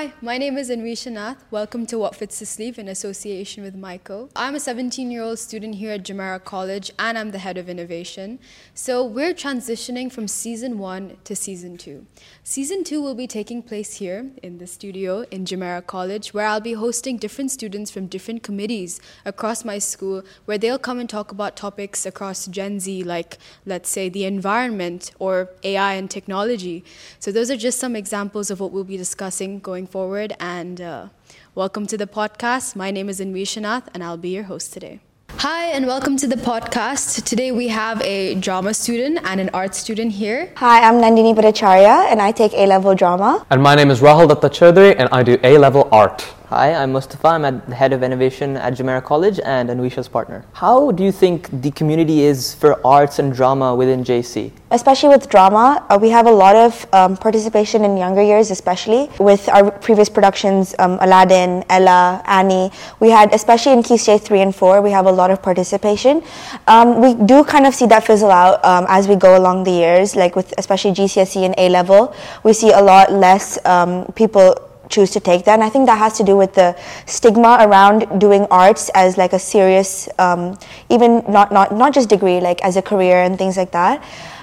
Hi, my name is Anvisha Nath. Welcome to What Fits the Sleeve in association with Michael. I'm a 17 year old student here at Jumeirah College and I'm the head of innovation. So we're transitioning from season one to season two. Season two will be taking place here in the studio in Jumeirah College, where I'll be hosting different students from different committees across my school, where they'll come and talk about topics across Gen Z, like let's say the environment or AI and technology. So those are just some examples of what we'll be discussing going forward. And uh, welcome to the podcast. My name is Anvisha Nath, and I'll be your host today. Hi, and welcome to the podcast. Today we have a drama student and an art student here. Hi, I'm Nandini Bhattacharya, and I take A level drama. And my name is Rahul Datta Chaudhary, and I do A level art. Hi, I'm Mustafa. I'm at the head of innovation at Jumeirah College and Anvisha's partner. How do you think the community is for arts and drama within JC? Especially with drama, uh, we have a lot of um, participation in younger years, especially with our previous productions, um, Aladdin, Ella, Annie. We had, especially in Key Stage 3 and 4, we have a lot of participation. Um, we do kind of see that fizzle out um, as we go along the years, like with especially GCSE and A level. We see a lot less um, people choose to take that. And I think that has to do with the stigma around doing arts as like a serious, um, even not, not, not just degree, like as a career and things like that.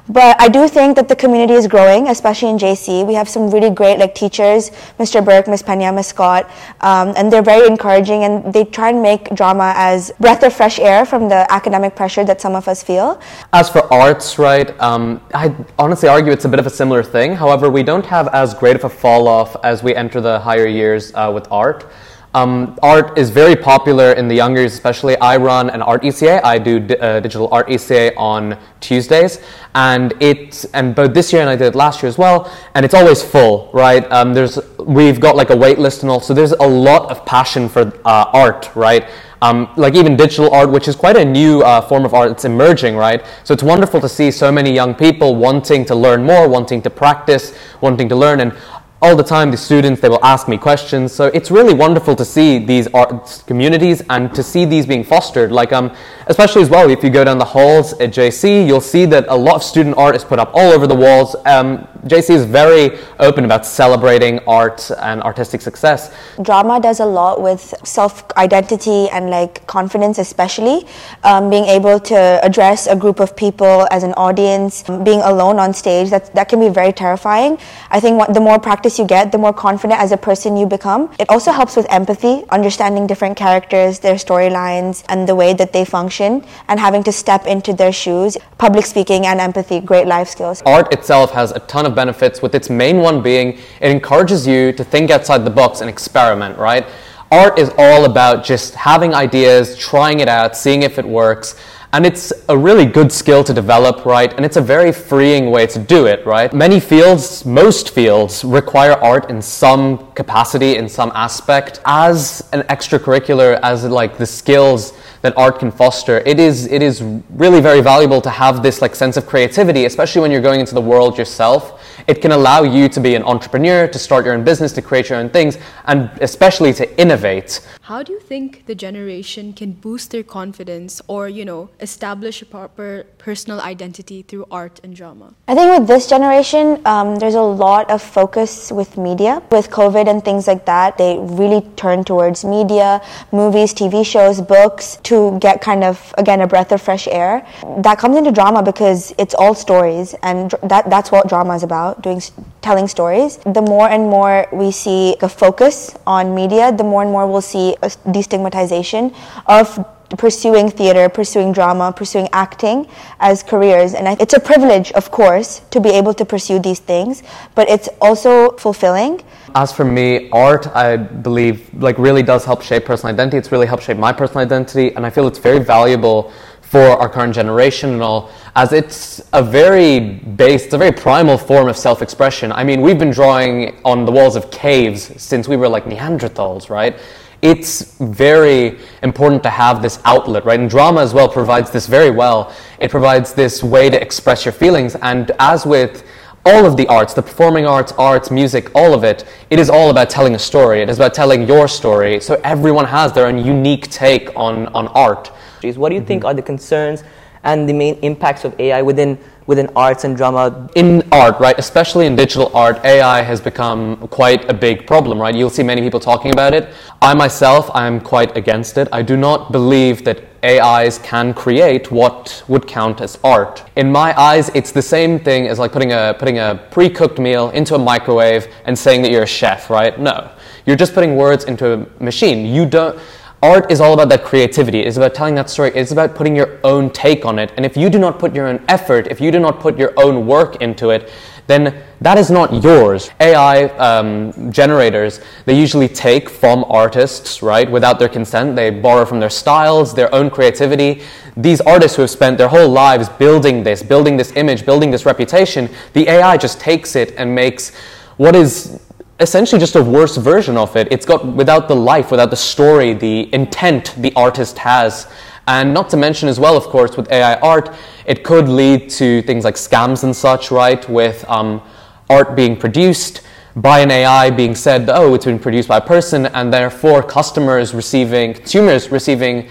But I do think that the community is growing, especially in JC. We have some really great like teachers, Mr. Burke, Miss Pena, Miss Scott, um, and they're very encouraging and they try and make drama as breath of fresh air from the academic pressure that some of us feel. As for arts, right, um, I honestly argue it's a bit of a similar thing. However, we don't have as great of a fall off as we enter the higher years uh, with art. Um, art is very popular in the younger years, especially. I run an art ECA. I do uh, digital art ECA on Tuesdays, and it and both this year and I did it last year as well. And it's always full, right? Um, there's we've got like a wait list and all, so there's a lot of passion for uh, art, right? Um, like even digital art, which is quite a new uh, form of art, it's emerging, right? So it's wonderful to see so many young people wanting to learn more, wanting to practice, wanting to learn, and all the time the students they will ask me questions. So it's really wonderful to see these art communities and to see these being fostered. Like um especially as well if you go down the halls at jc you'll see that a lot of student art is put up all over the walls. Um, jc is very open about celebrating art and artistic success drama does a lot with self-identity and like confidence especially um, being able to address a group of people as an audience being alone on stage that, that can be very terrifying i think what, the more practice you get, the more confident as a person you become. It also helps with empathy, understanding different characters, their storylines, and the way that they function, and having to step into their shoes. Public speaking and empathy, great life skills. Art itself has a ton of benefits, with its main one being it encourages you to think outside the box and experiment, right? Art is all about just having ideas, trying it out, seeing if it works. And it's a really good skill to develop, right? And it's a very freeing way to do it, right? Many fields, most fields, require art in some capacity, in some aspect. As an extracurricular, as like the skills that art can foster, it is, it is really very valuable to have this like sense of creativity, especially when you're going into the world yourself. It can allow you to be an entrepreneur, to start your own business, to create your own things, and especially to innovate. How do you think the generation can boost their confidence or, you know, establish a proper personal identity through art and drama? I think with this generation, um, there's a lot of focus with media. With COVID and things like that, they really turn towards media, movies, TV shows, books to get kind of, again, a breath of fresh air. That comes into drama because it's all stories, and that, that's what drama is about, doing telling stories. The more and more we see a focus on media, the more and more we'll see a destigmatization of pursuing theater, pursuing drama, pursuing acting as careers. And it's a privilege, of course, to be able to pursue these things, but it's also fulfilling. As for me, art, I believe, like really does help shape personal identity. It's really helped shape my personal identity, and I feel it's very valuable for our current generation and all, as it's a very base, it's a very primal form of self-expression. I mean, we've been drawing on the walls of caves since we were like Neanderthals, right? it's very important to have this outlet, right? And drama as well provides this very well. It provides this way to express your feelings. And as with all of the arts, the performing arts, arts, music, all of it, it is all about telling a story. It is about telling your story. So everyone has their own unique take on, on art. What do you mm-hmm. think are the concerns and the main impacts of AI within within arts and drama? In art, right, especially in digital art, AI has become quite a big problem, right? You'll see many people talking about it. I myself, I'm quite against it. I do not believe that AIs can create what would count as art. In my eyes, it's the same thing as like putting a putting a pre-cooked meal into a microwave and saying that you're a chef, right? No. You're just putting words into a machine. You don't art is all about that creativity. It's about telling that story. It's about putting your own take on it. And if you do not put your own effort, if you do not put your own work into it, then that is not yours. AI um, generators, they usually take from artists, right, without their consent. They borrow from their styles, their own creativity. These artists who have spent their whole lives building this, building this image, building this reputation, the AI just takes it and makes what is essentially just a worse version of it. It's got without the life, without the story, the intent the artist has. And not to mention as well, of course, with AI art, it could lead to things like scams and such, right? With um, art being produced by an AI being said, oh, it's been produced by a person, and therefore customers receiving, consumers receiving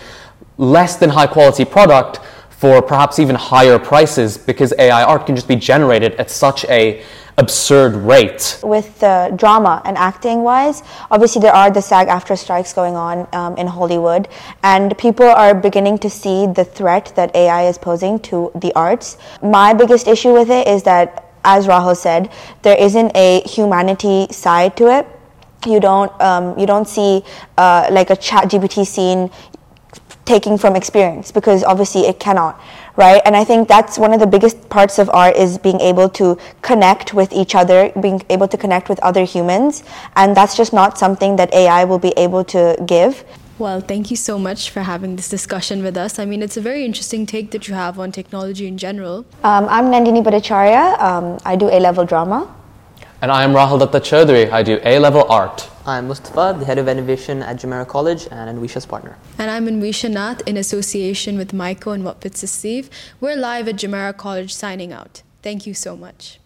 less than high quality product for perhaps even higher prices because AI art can just be generated at such a absurd rate. With uh, drama and acting wise, obviously there are the SAG AFTRA strikes going on um, in Hollywood, and people are beginning to see the threat that AI is posing to the arts. My biggest issue with it is that, as Rahul said, there isn't a humanity side to it you don't um, you don't see uh, like a chat gpt scene taking from experience because obviously it cannot right and i think that's one of the biggest parts of art is being able to connect with each other being able to connect with other humans and that's just not something that ai will be able to give well, thank you so much for having this discussion with us. I mean, it's a very interesting take that you have on technology in general. Um, I'm Nandini Bhattacharya. Um, I do A level drama. And I am Rahul Datta Chaudhary. I do A level art. I'm Mustafa, the head of innovation at Jumeirah College and Anvisha's partner. And I'm Anvisha Nath in association with Maiko and What Fits the Sleeve. We're live at Jumeirah College signing out. Thank you so much.